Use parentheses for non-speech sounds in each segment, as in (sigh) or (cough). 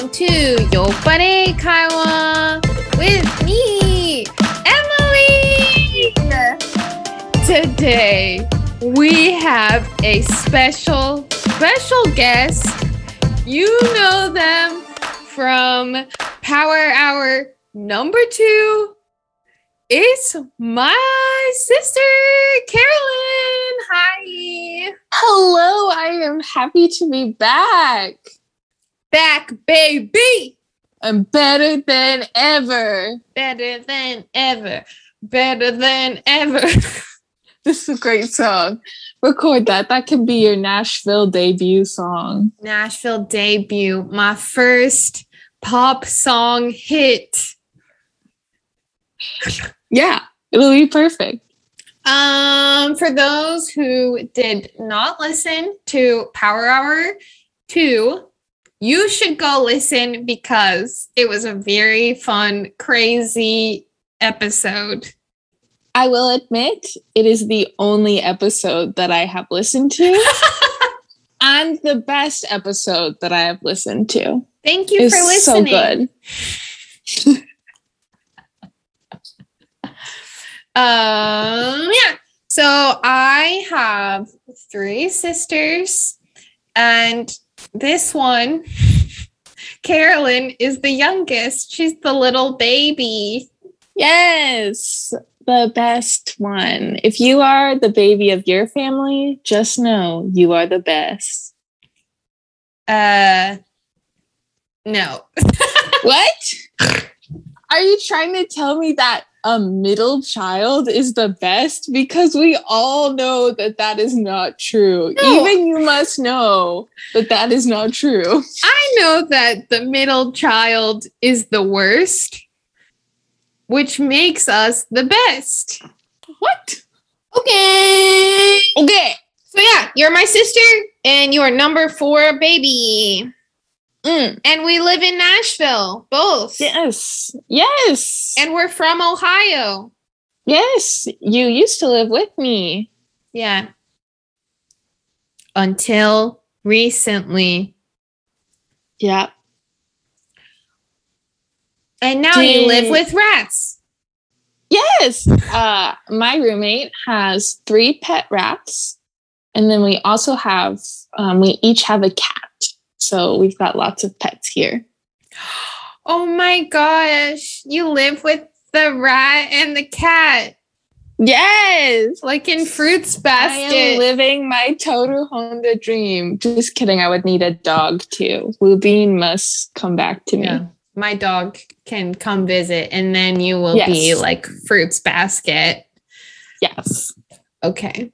welcome to Yopparei Kaiwa with me, Emmalee. Today we have a special, special guest. You know them from Power Hour number two. It's my sister, Caralynn. Hi. Hello, I am happy to be back. Back, baby. I'm better than ever. Better than ever. Better than ever. (laughs) this is a great song. Record that. That can be your Nashville debut song. Nashville debut. My first pop song hit. Yeah, it'll be perfect. Um, for those who did not listen to Power Hour 2, you should go listen because it was a very fun, crazy episode. I will admit, it is the only episode that I have listened to. (laughs) and the best episode that I have listened to. Thank you It's for listening. so good. (laughs) Um, yeah. So I have three sisters, and this one, Caralynn, is the youngest. She's the little baby. Yes, the best one. If you are the baby of your family, just know you are the best. Uh, no. (laughs) What? Are you trying to tell me that a middle child is the best? Because we all know that that is not true. No. Even you must know that that is not true. (laughs) I know that the middle child is the worst, which makes us the best. What? Okay. Okay. So yeah, you're my sister and you're number four baby. Mm, And we live in Nashville, both. yes. Yes. And we're from Ohio. yes. You used to live with me. Yeah. Until recently. Yeah. And now you live with rats. Yes. Uh, my roommate has three pet rats. And then we also have, um, we each have a cat. So we've got lots of pets here. (gasps) Oh my gosh. You live with the rat and the cat. Yes. Like in Fruits Basket. I am living my Tohru Honda dream. Just kidding. I would need a dog too. Lubin must come back to me. Yeah. My dog can come visit and then you will be like Fruits Basket. Yes. Okay.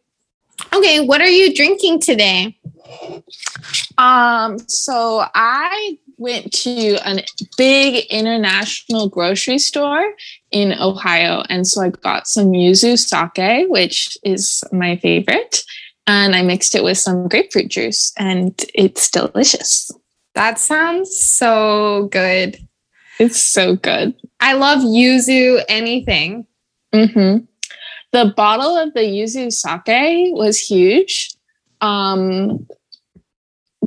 Okay, what are you drinking today? Um, so I went to a big international grocery store in Ohio, and so I got some yuzu sake, which is my favorite, and I mixed it with some grapefruit juice, and it's delicious. That sounds so good. It's so good. I love yuzu anything. hmm The bottle of the yuzu sake was huge. Um,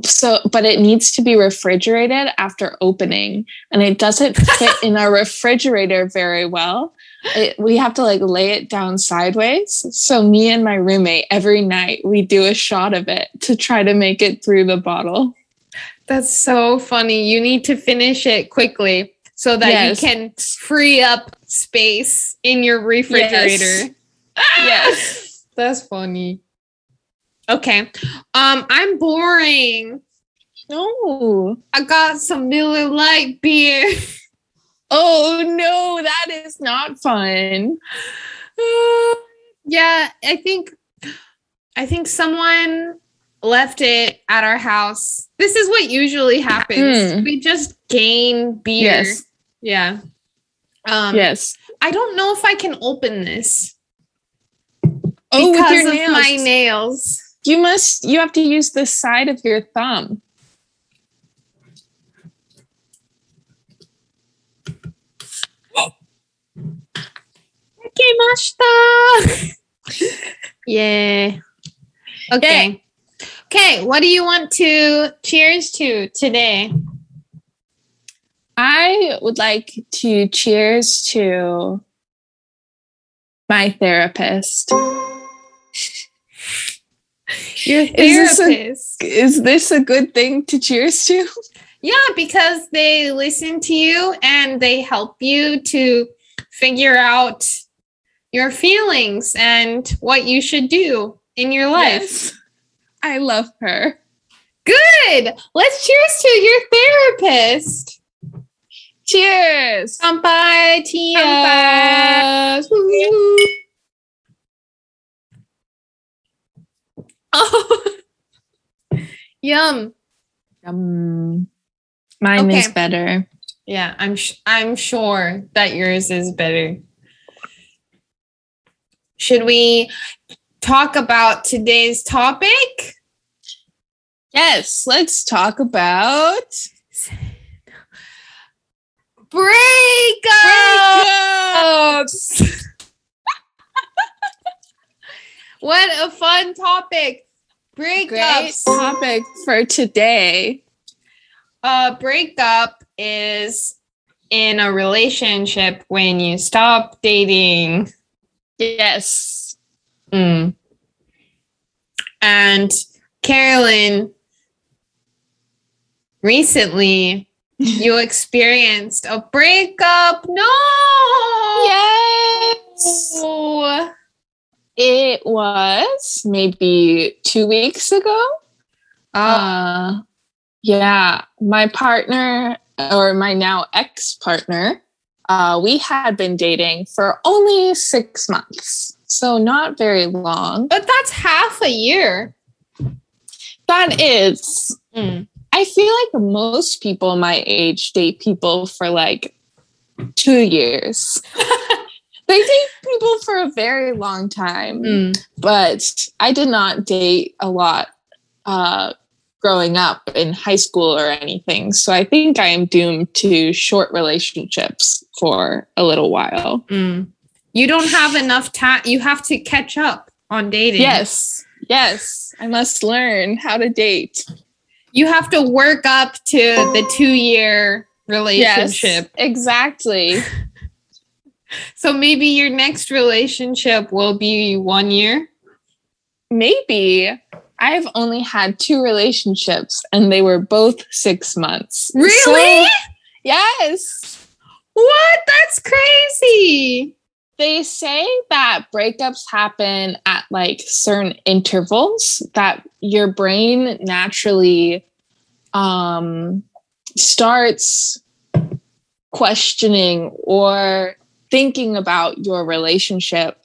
so, but it needs to be refrigerated after opening, and it doesn't (laughs) fit in our refrigerator very well. It, we have to like lay it down sideways. So, me and my roommate every night we do a shot of it to try to make it through the bottle. That's so funny. You need to finish it quickly so that Yes. you can free up space in your refrigerator. (laughs) Yes. That's funny. Okay. Um, I'm boring. No. I got some Miller Lite beer. (laughs) Oh no, that is not fun. (sighs) yeah, I think I think someone left it at our house. This is what usually happens. Hmm. We just gain beer. Yes. Yeah. Um yes. I don't know if I can open this Oh, because with your of my nails. You must. You have to use the side of your thumb. (laughs) Yeah. Okay. Okay, what do you want to cheers to today? I would like to cheers to my therapist. (laughs) Your Is this a- Is this a good thing to cheers to? (laughs) yeah, because they listen to you and they help you to figure out your feelings and what you should do in your life. Yes. I love her. Good. Let's cheers to your therapist. Cheers. Kampai, Tia. Oh. (laughs) Yum. Um, mine is better. Yeah, I'm sh- I'm sure that yours is better. Should we talk about today's topic? Yes, let's talk about Breakups. (laughs) what a fun topic. Great topic for today. A breakup is in a relationship when you stop dating. Yes. Mm. And Caralynn, recently (laughs) you experienced a breakup. No. Yes. It was maybe two weeks ago. Uh, Uh, yeah, my partner or my now ex partner, uh, we had been dating for only six months. So not very long. but that's half a year. That is, Mm. I feel like most people my age date people for like two years. (laughs) they date people for a very long time, Mm. but I did not date a lot uh, growing up in high school or anything. So I think I am doomed to short relationships for a little while. Mm. You don't have enough time. You have to catch up on dating. Yes, yes, I must learn how to date. You have to work up to the two year relationship. Yes, exactly. (laughs) So maybe your next relationship will be one year. Maybe I've only had two relationships and they were both six months. Really? So- yes. what? That's crazy. They say that breakups happen at like certain intervals that your brain naturally um starts questioning or thinking about your relationship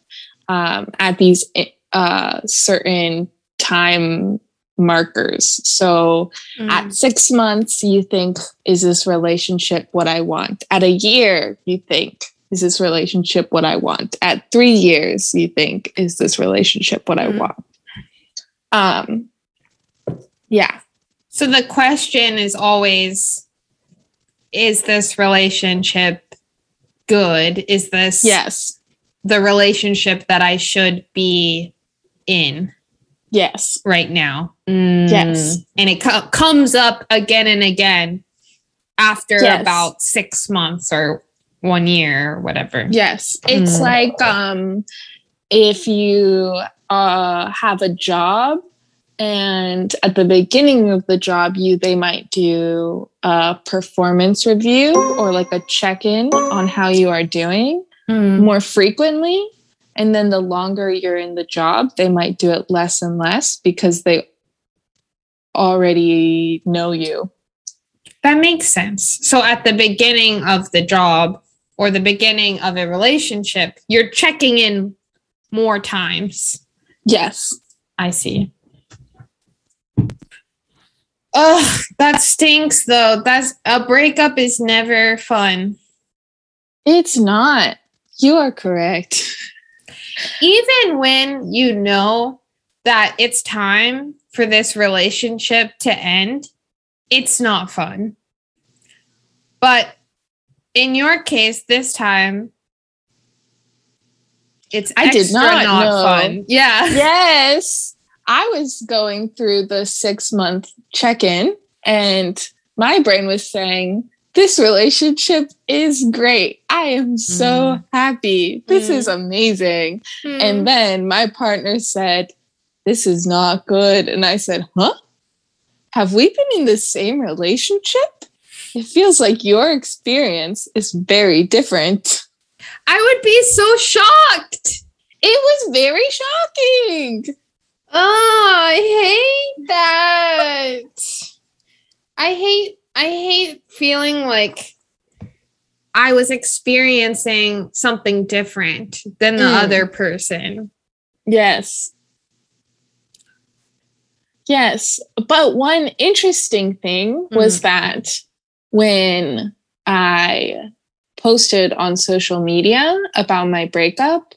um, at these uh, certain time markers. So Mm. at six months, you think, is this relationship what I want? At a year, you think, is this relationship what I want? At three years, you think, is this relationship what I Mhm. want? Um, yeah, So the question is always is this relationship good? Is this yes, the relationship that I should be in yes, right now? Yes. And it co- comes up again and again after Yes. about six months or one year or whatever. yes. It's Mm. like um, if you uh, have a job and at the beginning of the job you they might do a performance review or like a check-in on how you are doing Mm. more frequently and then the longer you're in the job they might do it less and less because they already know you That makes sense. So at the beginning of the job or the beginning of a relationship, you're checking in more times. yes I see. Ugh, that stinks though. That's a breakup is never fun. it's not you are correct Even when you know that it's time for this relationship to end, it's not fun. But in your case, this time, it's I did not know. fun. Yeah. (laughs) yes i was going through the six month check-in and my brain was saying this relationship is great. I am so happy. This is amazing. Mm. And then my partner said, This is not good. And I said, Huh? Have we been in the same relationship? It feels like your experience is very different. I would be so shocked. It was very shocking. Oh, I hate that. I hate I hate feeling like I was experiencing something different than the Mm. other person. Yes. Yes. But one interesting thing was that when I posted on social media about my breakup,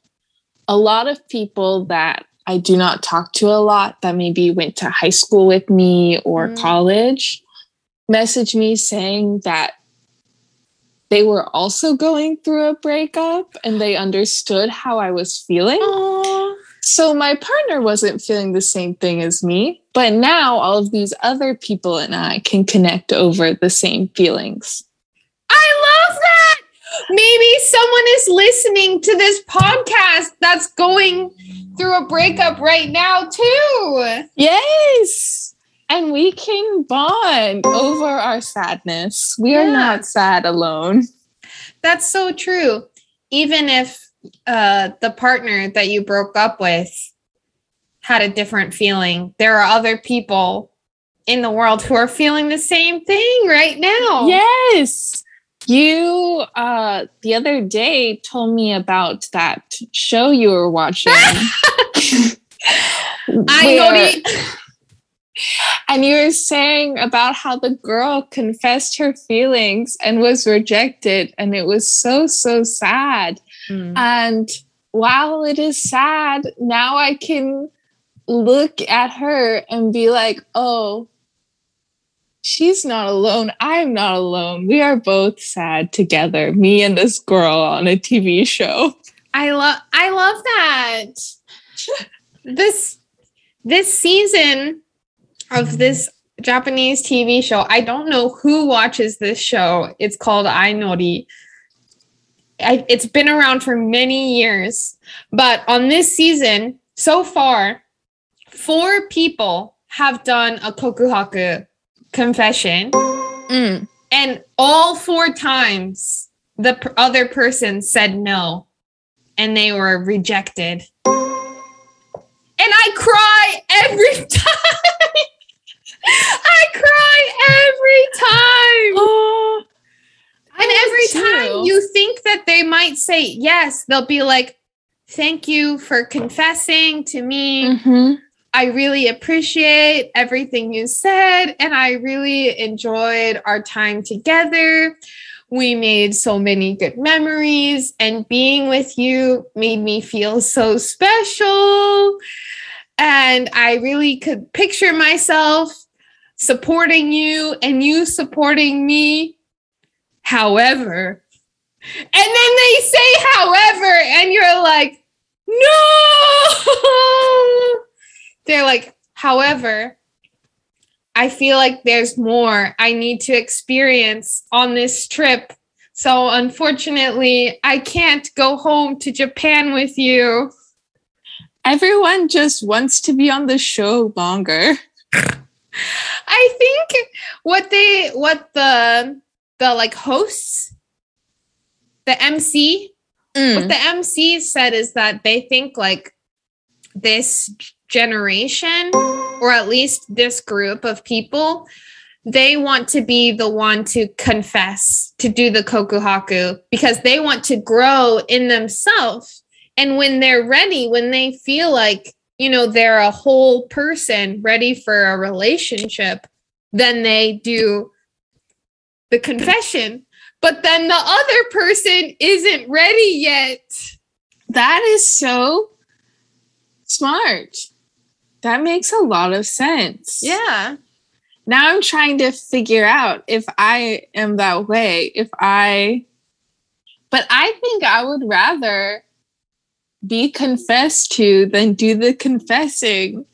a lot of people that I do not talk to a lot that maybe went to high school with me or Mm. college message me saying that they were also going through a breakup and they understood how I was feeling. Oh, So my partner wasn't feeling the same thing as me, but now all of these other people and I can connect over the same feelings. I love that. Maybe someone is listening to this podcast that's going through a breakup right now too. Yes. And we can bond over our sadness. We are Yeah. not sad alone. That's so true. Even if uh, the partner that you broke up with had a different feeling, there are other people in the world who are feeling the same thing right now. Yes. You uh the other day told me about that show you were watching. (laughs) I know. And you were saying about how the girl confessed her feelings and was rejected. And it was so, so sad. Mm. And while it is sad, now I can look at her and be like, oh, she's not alone. I'm not alone. We are both sad together, me and this girl on a TV show. I love I love that. this this season of this Japanese TV show, I don't know who watches this show. It's called Ainori. I, it's been around for many years, but on this season, so far, four people have done a kokuhaku confession, Mm. and all four times the p- other person said no, and they were rejected. And I cry every (laughs) time. I cry every time. Oh, And every time you think that they might say yes, they'll be like, Thank you for confessing to me. mhm. I really appreciate everything you said, and I really enjoyed our time together. We made so many good memories, and being with you made me feel so special. And I really could picture myself supporting you and you supporting me. However, and then they say, however, and you're like, no. (laughs) They're like, however, I feel like there's more I need to experience on this trip. So unfortunately, I can't go home to Japan with you. Everyone just wants to be on the show longer. (laughs) I think what they what the the like hosts the MC what Mm. the MC said is that they think like this generation or at least this group of people they want to be the one to confess to do the kokuhaku because they want to grow in themselves. And when they're ready when they feel like you know they're a whole person ready for a relationship then they do the confession. But then the other person isn't ready yet. That is so smart. That makes a lot of sense. yeah Now I'm trying to figure out if I am that way. If I, but I think I would rather be confessed to than do the confessing.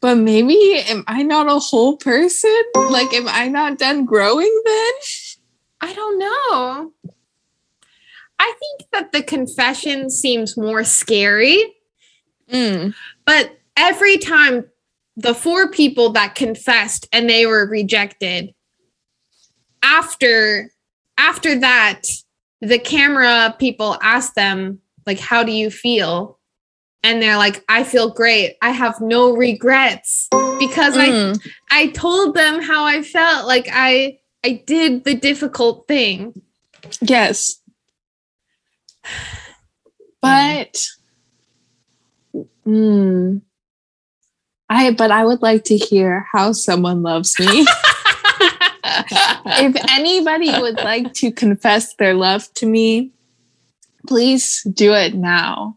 But maybe am I not a whole person? Like, am I not done growing then? I don't know. I think that the confession seems more scary, Mm. but every time the four people that confessed and they were rejected, after after that, the camera people asked them like, "How do you feel?" And they're like, "I feel great. I have no regrets because I Mm. I told them how I felt. Like I I did the difficult thing." Yes. (sighs) But mm, I but I would like to hear how someone loves me. (laughs) if anybody would like to confess their love to me, please do it now.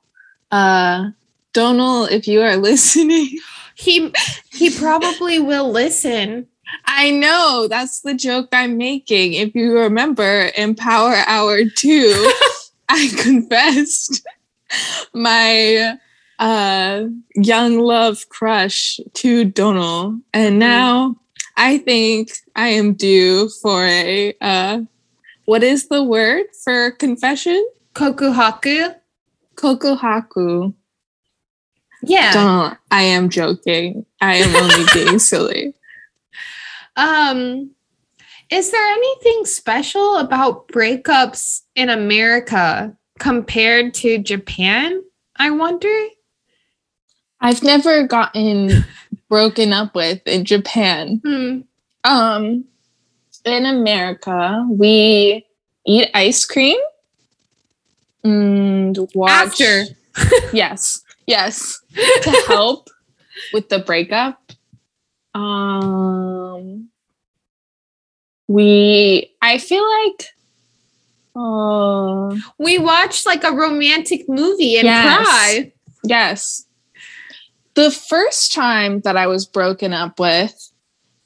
Uh Donald, if you are (laughs) listening, he he probably will listen. I know that's the joke I'm making. If you remember in Power Hour 2, (laughs) I confessed my uh young love crush to Donald. And now I think I am due for a uh what is the word for confession? Kokuhaku. Kokohaku. Yeah. Donald, I am joking. I am only (laughs) being silly. Um is there anything special about breakups in America compared to Japan? I wonder. I've never gotten (laughs) broken up with in Japan. Hmm. Um, in America, we eat ice cream and watch. After. (laughs) yes, yes, to (laughs) help with the breakup. Um, we. I feel like. Oh We watched like a romantic movie and Yes. cry. Yes. The first time that I was broken up with,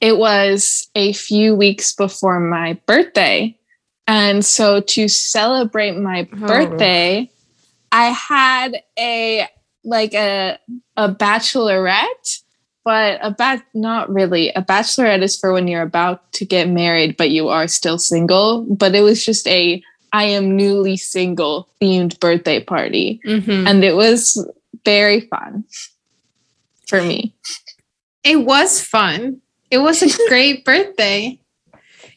it was a few weeks before my birthday. And so to celebrate my Oh. birthday, I had a like a a bachelorette, but a bat not really. A bachelorette is for when you're about to get married but you are still single, but it was just a I am newly single themed birthday party Mhm. and it was very fun for me. It was fun. It was a (laughs) great birthday.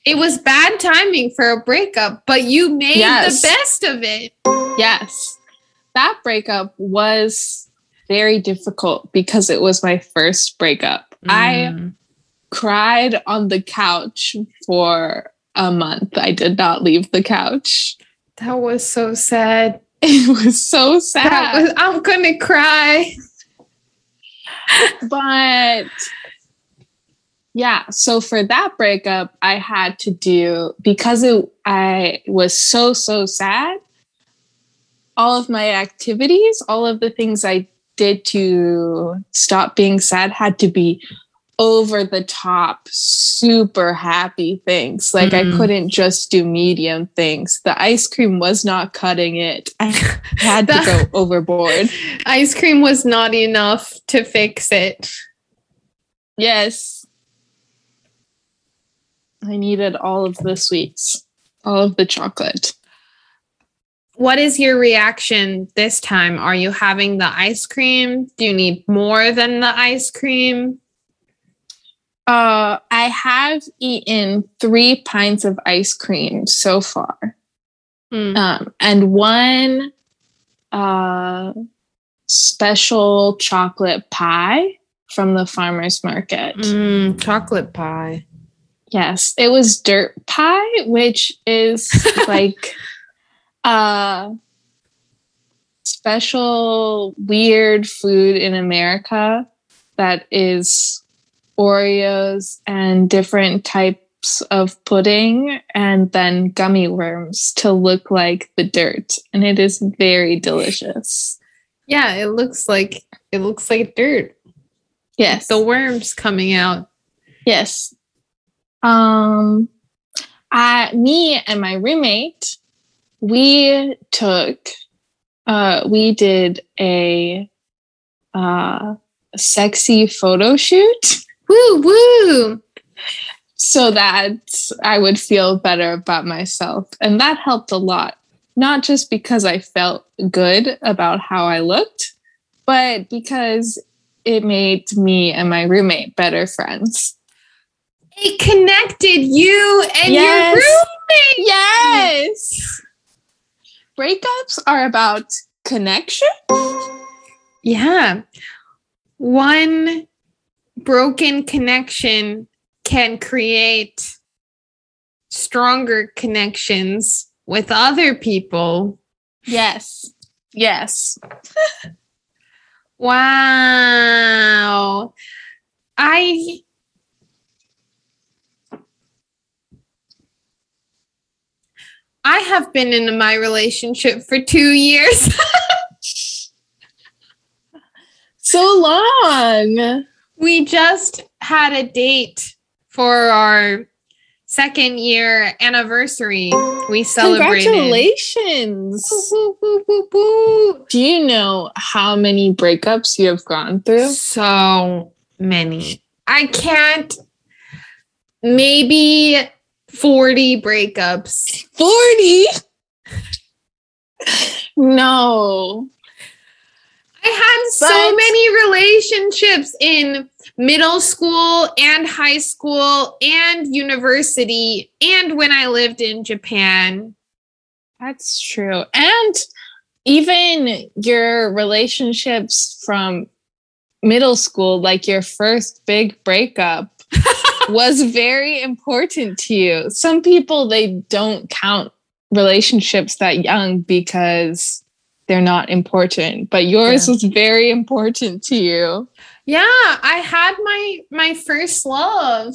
It was bad timing for a breakup, but you made Yes. the best of it. Yes, that breakup was very difficult because it was my first breakup. I Mm. cried on the couch for a month. I did not leave the couch. that was so sad. (laughs) It was so sad. was, I'm gonna cry. But yeah so for that breakup i had to do because it i was so so sad all of my activities all of the things i did to stop being sad had to be over the top super happy things like Mhm. i couldn't just do medium things the ice cream was not cutting it i (laughs) had to go overboard (laughs) Ice cream was not enough to fix it. Yes. I needed all of the sweets, all of the chocolate. What is your reaction this time? Are you having the ice cream? Do you need more than the ice cream? Uh, I have eaten three pints of ice cream so far, Hmm. um, and one uh, special chocolate pie from the farmer's market. Mm, chocolate pie. Yes, it was dirt pie, which is (laughs) like uh special weird food in America that is Oreos and different types of pudding and then gummy worms to look like the dirt and it is very delicious. Yeah, it looks like it looks like dirt. Yes. The worms coming out. Yes. Um I me and my roommate we took uh we did a uh sexy photo shoot. (laughs) Woo woo. so that I would feel better about myself. And that helped a lot. Not just because I felt good about how I looked, but because it made me and my roommate better friends. It connected you and Yes. your roommate. Yes. Breakups are about connection. Yeah. One broken connection can create stronger connections with other people. Yes. Yes. (laughs) Wow. I I have been in my relationship for 2 years. (laughs) So long. We just had a date for our second year anniversary. We celebrated. Congratulations. Woo, woo, woo, woo. Do you know how many breakups you have gone through? So many. I can't. Maybe 40 breakups. 40? No. I had so many relationships in middle school and high school and university and when I lived in Japan. That's true. And even your relationships from middle school, like your first big breakup, (laughs) was very important to you. Some people, they don't count relationships that young because they're not important, but yours Yeah. was very important to you. Yeah, I had my my first love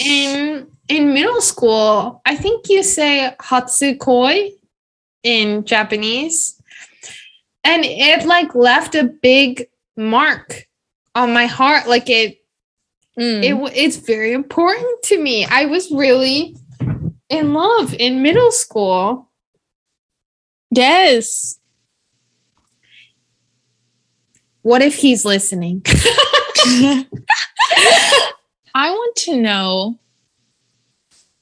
in in middle school. I think you say hatsukoi in Japanese. And it like left a big mark on my heart like it Mm. it it's very important to me. I was really in love in middle school. yes. What if he's listening? (laughs) I want to know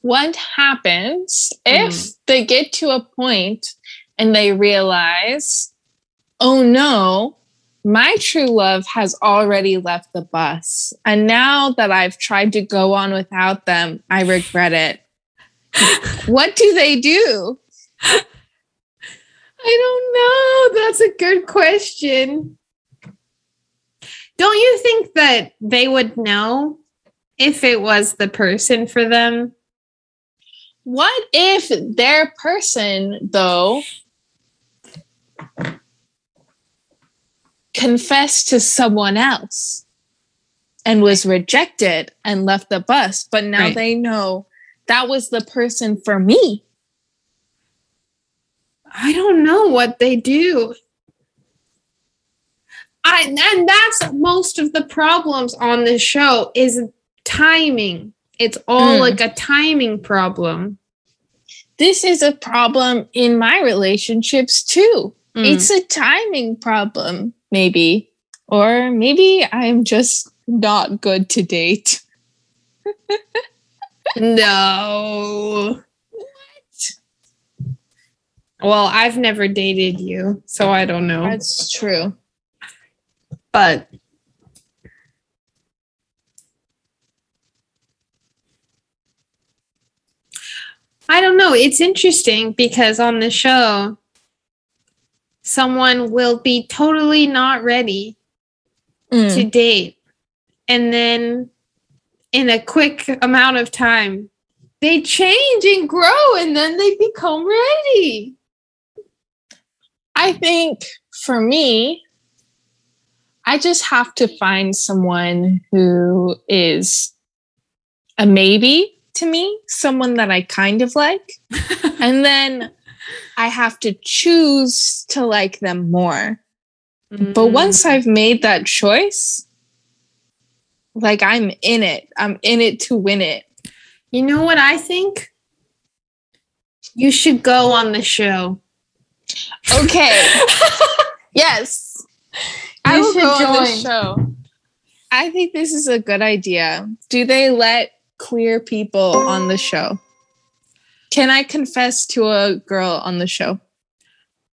what happens if Mm. they get to a point and they realize, oh no, my true love has already left the bus. And now that I've tried to go on without them, I regret it. (laughs) what do they do? I don't know. That's a good question. Don't you think that they would know if it was the person for them? What if their person, though, confessed to someone else and was rejected and left the bus, but now Right. they know that was the person for me? I don't know what they do. I and that's most of the problems on this show is timing. It's all Mm. like a timing problem. This is a problem in my relationships too. Mm. It's a timing problem, maybe. Or maybe I'm just not good to date. (laughs) no. What? Well, I've never dated you, so I don't know. That's true. But I don't know. It's interesting because on the show, someone will be totally not ready Mm. to date. And then in a quick amount of time, they change and grow and then they become ready. I think for me, I just have to find someone who is a maybe to me, someone that I kind of like. (laughs) and then I have to choose to like them more. But Mm. once I've made that choice, like I'm in it, I'm in it to win it. You know what I think? You should go on the show. Okay. (laughs) yes. I will should go on join. the show. I think this is a good idea. Do they let queer people on the show. Can I confess to a girl on the show?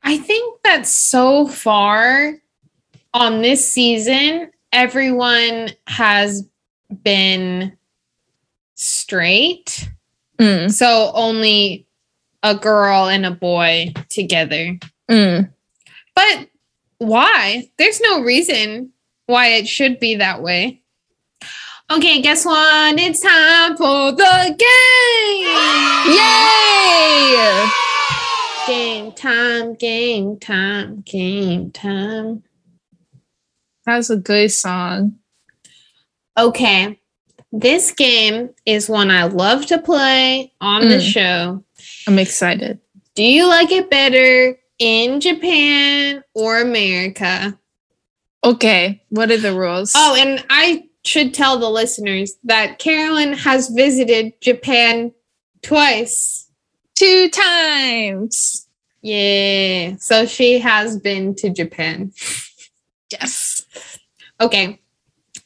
I think that so far on this season, everyone has been straight. Mm, So only a girl and a boy together. mm. But why? There's no reason why it should be that way. Okay, guess what? It's time for the game. Yay! Game time, game time, game time. That's a good song. Okay. This game is one I love to play on the Mm. show. I'm excited. Do you like it better in Japan or America? Okay, what are the rules? Oh, and I should tell the listeners that Caralynn has visited Japan twice. two times. Yeah. So she has been to Japan. Yes. Okay.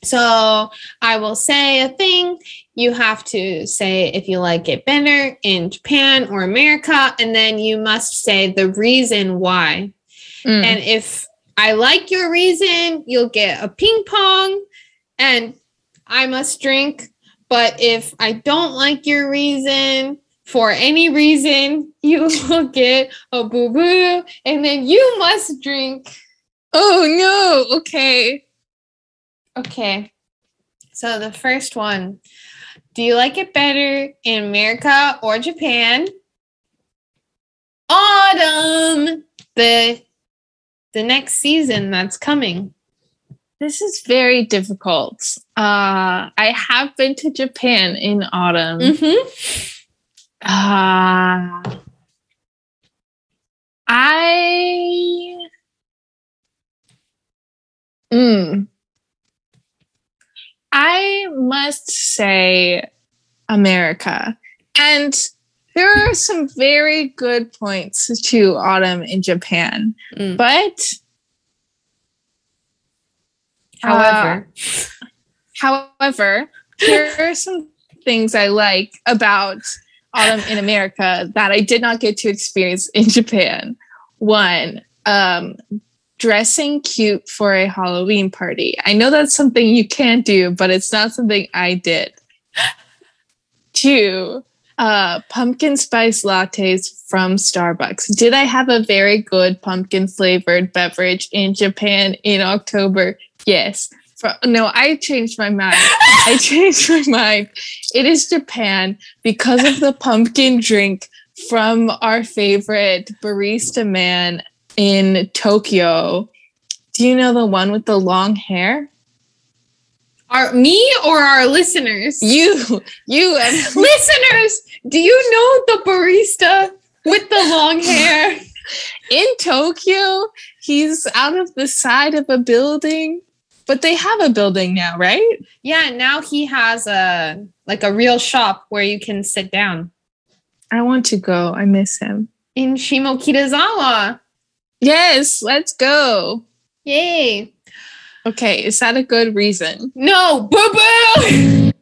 So I will say a thing. You have to say if you like it better in Japan or America, and then you must say the reason why. Mm. And if I like your reason, you'll get a ping pong and I must drink. But if I don't like your reason for any reason, (laughs) you will get a boo boo and then you must drink. oh no. Okay. Okay. So the first one Do you like it better in America or Japan? Autumn. The the next season that's coming. This is very difficult. Uh I have been to Japan in autumn. Mm-hmm. Uh, I. Mm. I must say America. And there are some very good points to autumn in Japan. Mm. But However, However, there are some things I like about autumn in America that I did not get to experience in Japan. One, um, dressing cute for a Halloween party. I know that's something you can't do, but it's not something I did. (laughs) Two, uh, pumpkin spice lattes from Starbucks. Did I have a very good pumpkin flavored beverage in Japan in October? Yes. For, no, I changed my mind. (laughs) I changed my mind. It is Japan because of the pumpkin drink from our favorite barista man in Tokyo. Do you know the one with the long hair? are me or our listeners? You, you, and (laughs) listeners, do you know the barista with the long hair? (laughs) in Tokyo, he's out of the side of a building, but they have a building now, right? Yeah, now he has a like a real shop where you can sit down I want to go. I miss him. in Shimokitazawa. Yes, let's go. Yay! Okay, is that a good reason? No, boo boo! (laughs)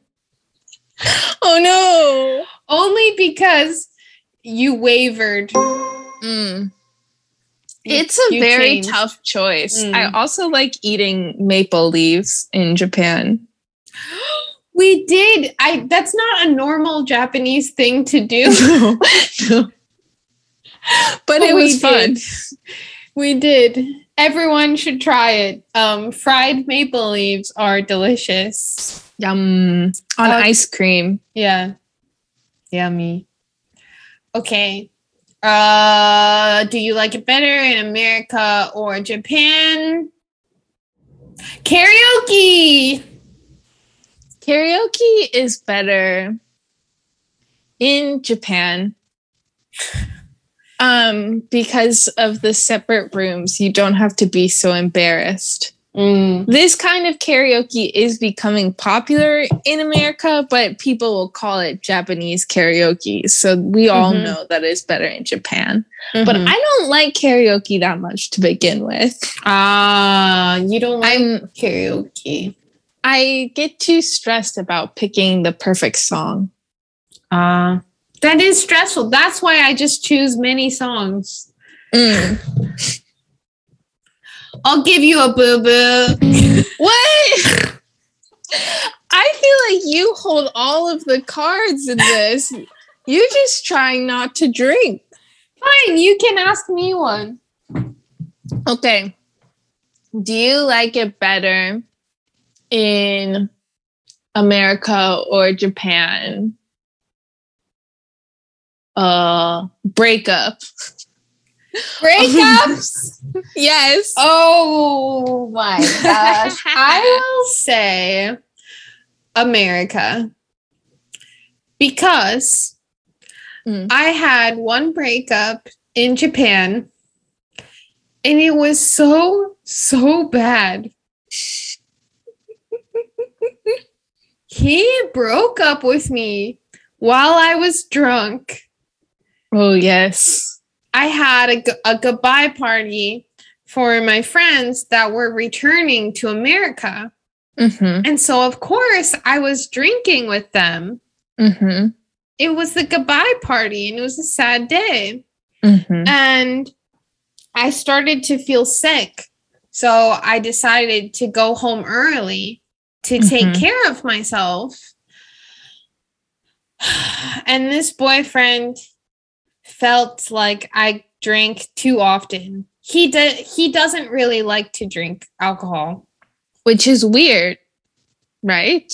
Oh no. Only because you wavered. Mm. You- It's a very changed. tough choice. Mm. I also like eating maple leaves in Japan. (gasps) We did. I that's not a normal Japanese thing to do. (laughs) No. (laughs) but it was fun. did. We did. Everyone should try it. Um, fried maple leaves are delicious. Yum. On Uh, ice cream. Yeah. Yummy. Okay. Uh do you like it better in America or Japan? Karaoke. Karaoke is better in Japan. (laughs) Um, because of the separate rooms, you don't have to be so embarrassed. Mm. This kind of karaoke is becoming popular in America, but people will call it Japanese karaoke. So we all Mhm. know that it's better in Japan. But Mhm. I don't like karaoke that much to begin with. ah, you don't like I'm karaoke. I get too stressed about picking the perfect song. Uh that is stressful. That's why I just choose many songs. Mm. I'll give you a boo boo. (laughs) What? I feel like you hold all of the cards in this. You're just trying not to drink. Fine, you can ask me one. Okay. Do you like it better in America or Japan? Uh breakup. Breakups? (laughs) Yes. oh my gosh. I (laughs) will say America. Because Mm. I had one breakup in Japan and it was so, so bad. (laughs) he broke up with me while I was drunk. Oh yes. I had a, a goodbye party for my friends that were returning to America. Mm-hmm. And so, of course, I was drinking with them. Mm-hmm. It was the goodbye party and it was a sad day. Mm-hmm. And I started to feel sick. So I decided to go home early to take Mhm. care of myself. (sighs) And this boyfriend felt like I drank too often. He did he doesn't really like to drink alcohol. Which is weird, right?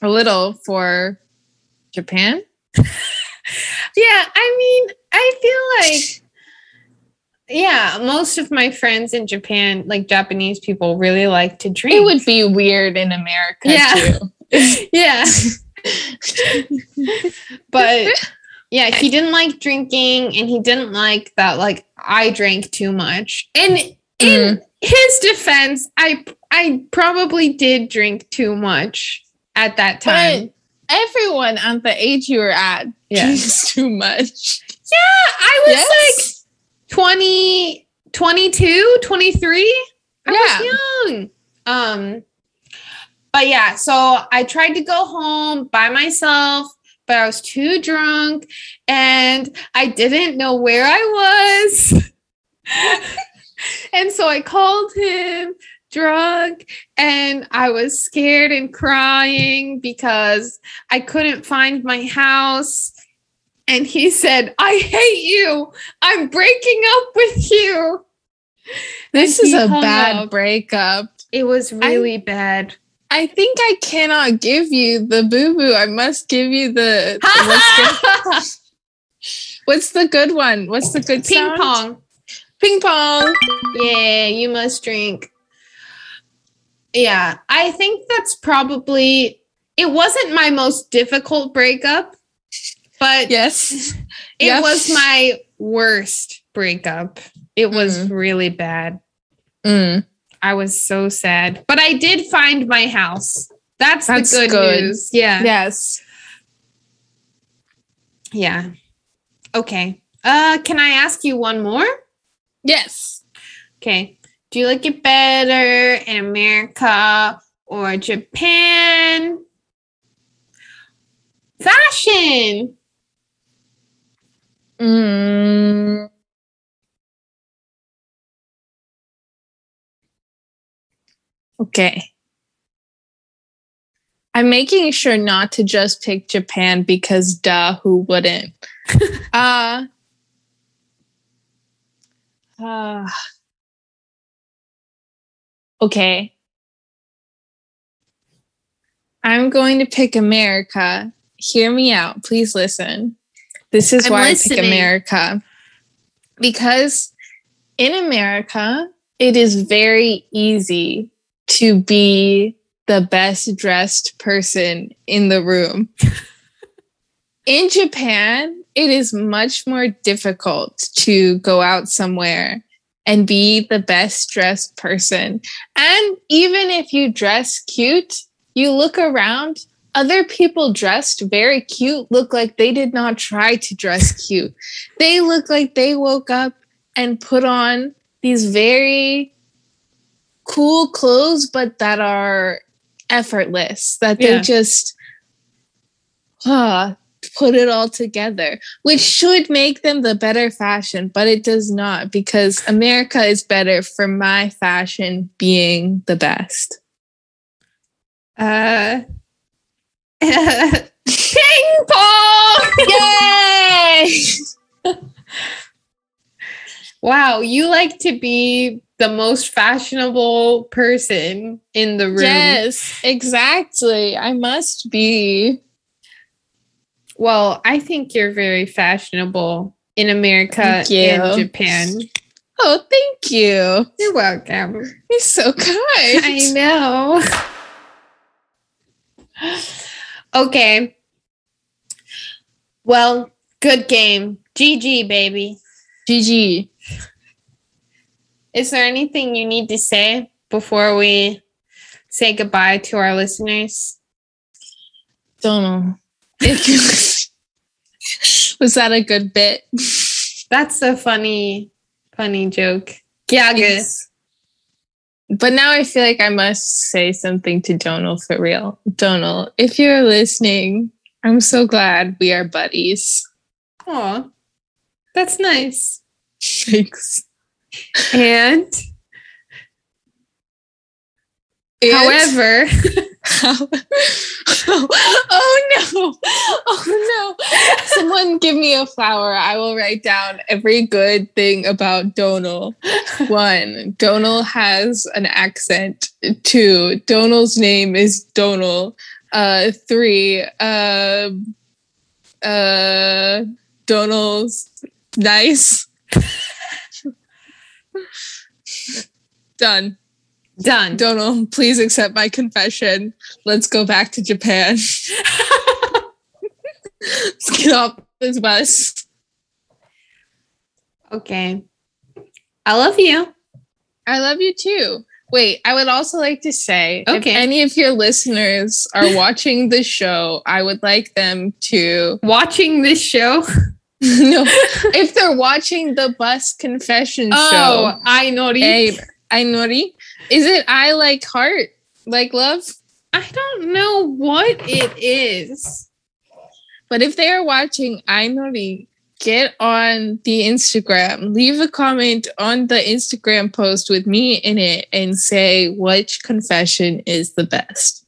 A little for Japan. (laughs) Yeah, I mean, I feel like yeah, most of my friends in Japan, like Japanese people, really like to drink. It would be weird in America Yeah. too. (laughs) yeah. (laughs) but yeah, he didn't like drinking and he didn't like that like I drank too much. And in his defense, I I probably did drink too much at that time. But everyone at the age you were at Yeah. drinks (laughs) too much. yeah, I was like Yes. 20 22, 23. I Yeah. was young. Um but yeah, so I tried to go home by myself, but I was too drunk and I didn't know where I was. (laughs) and so I called him drunk and I was scared and crying because I couldn't find my house. And he said, I hate you. I'm breaking up with you. This And is a bad up. breakup. It was really bad. I think I cannot give you the boo boo. I must give you the (laughs) what's, good, (laughs) what's the good one? What's the good Ping sound? pong. Ping pong. Yeah, you must drink. Yeah, I think that's probably it wasn't my most difficult breakup, but Yes. it yeah. was my worst breakup. It was Mhm. really bad. Mm. I was so sad, but I did find my house. That's, That's the good, good. news. Yeah. Yes. Yeah. Okay. Uh can I ask you one more? Yes. Okay. Do you like it better in America or Japan? Fashion. Mm. Okay. I'm making sure not to just pick Japan because duh, who wouldn't? (laughs) uh, uh okay. I'm going to pick America. Hear me out. Please listen. This is I'm why I pick America. Because in America, it is very easy to be the best dressed person in the room. (laughs) in Japan, it is much more difficult to go out somewhere and be the best dressed person. And even if you dress cute, you look around, other people dressed very cute look like they did not try to dress (laughs) cute. They look like they woke up and put on these very cool clothes, but that are effortless that they Yeah. just ah, put it all together, which should make them the better fashion, but it does not because America is better for my fashion being the best. Uh, (laughs) ping pong! Yay! (laughs) Wow, you like to be the most fashionable person in the room. yes, exactly. I must be. Well, I think you're very fashionable in America and Japan. Oh, thank you. You're welcome. You're so kind. I know. okay. Well, good game. GG, baby. GG. Is there anything you need to say before we say goodbye to our listeners? Don't know. (laughs) Was that a good bit? That's a funny, funny joke. Gyagus. But now I feel like I must say something to Donal for real. Donal, if you're listening, I'm so glad we are buddies. Aw, that's nice. Thanks. And, however, (laughs) oh no. Oh no. Someone give me a flower. I will write down every good thing about Donal. One, Donal has an accent. Two, Donal's name is Donal. Uh, three, uh, uh, Donal's nice. Done. done. Donal, please accept my confession. Let's go back to Japan. Let's (laughs) get off this bus. Okay. I love you. I love you too. Wait, I would also like to say if Okay. any of your listeners are (laughs) watching the show, I would like them to Watching this show. (laughs) no, if they're watching the bus confession Oh, show, I know. Ainori, is it I like heart, like love? I don't know what it is. But if they are watching Ainori, get on the Instagram, leave a comment on the Instagram post with me in it and say which confession is the best.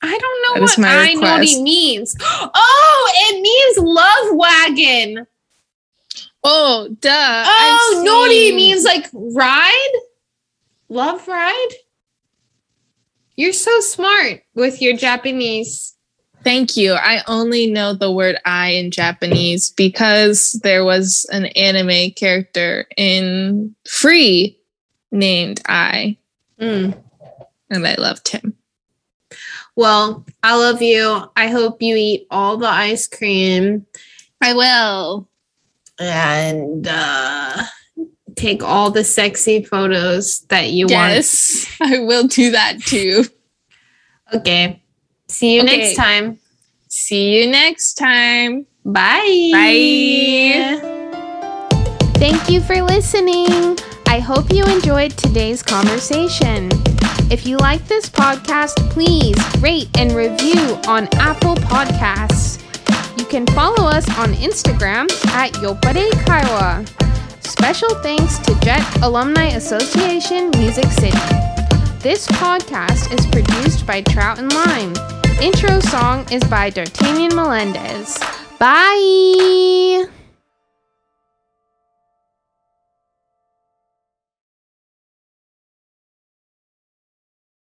I don't know That what I know means. (gasps) Oh, it means love wagon. Oh, duh. Oh, seen- means like ride? Love ride? You're so smart with your Japanese. Thank you. I only know the word I in Japanese because there was an anime character in Free named Ai, Mm. and I loved him. Well, I love you. I hope you eat all the ice cream I will. And uh, take all the sexy photos that you want. Yes, I will do that too. Okay. See you Okay. next time. See you next time. Bye. Bye. Thank you for listening. I hope you enjoyed today's conversation. If you like this podcast, please rate and review on Apple Podcasts. You can follow us on Instagram at Yopparei Kaiwa. Special thanks to Jet Alumni Association Music City. This podcast is produced by Trout and Lime. Intro song is by D'Artagnan Melendez. Bye!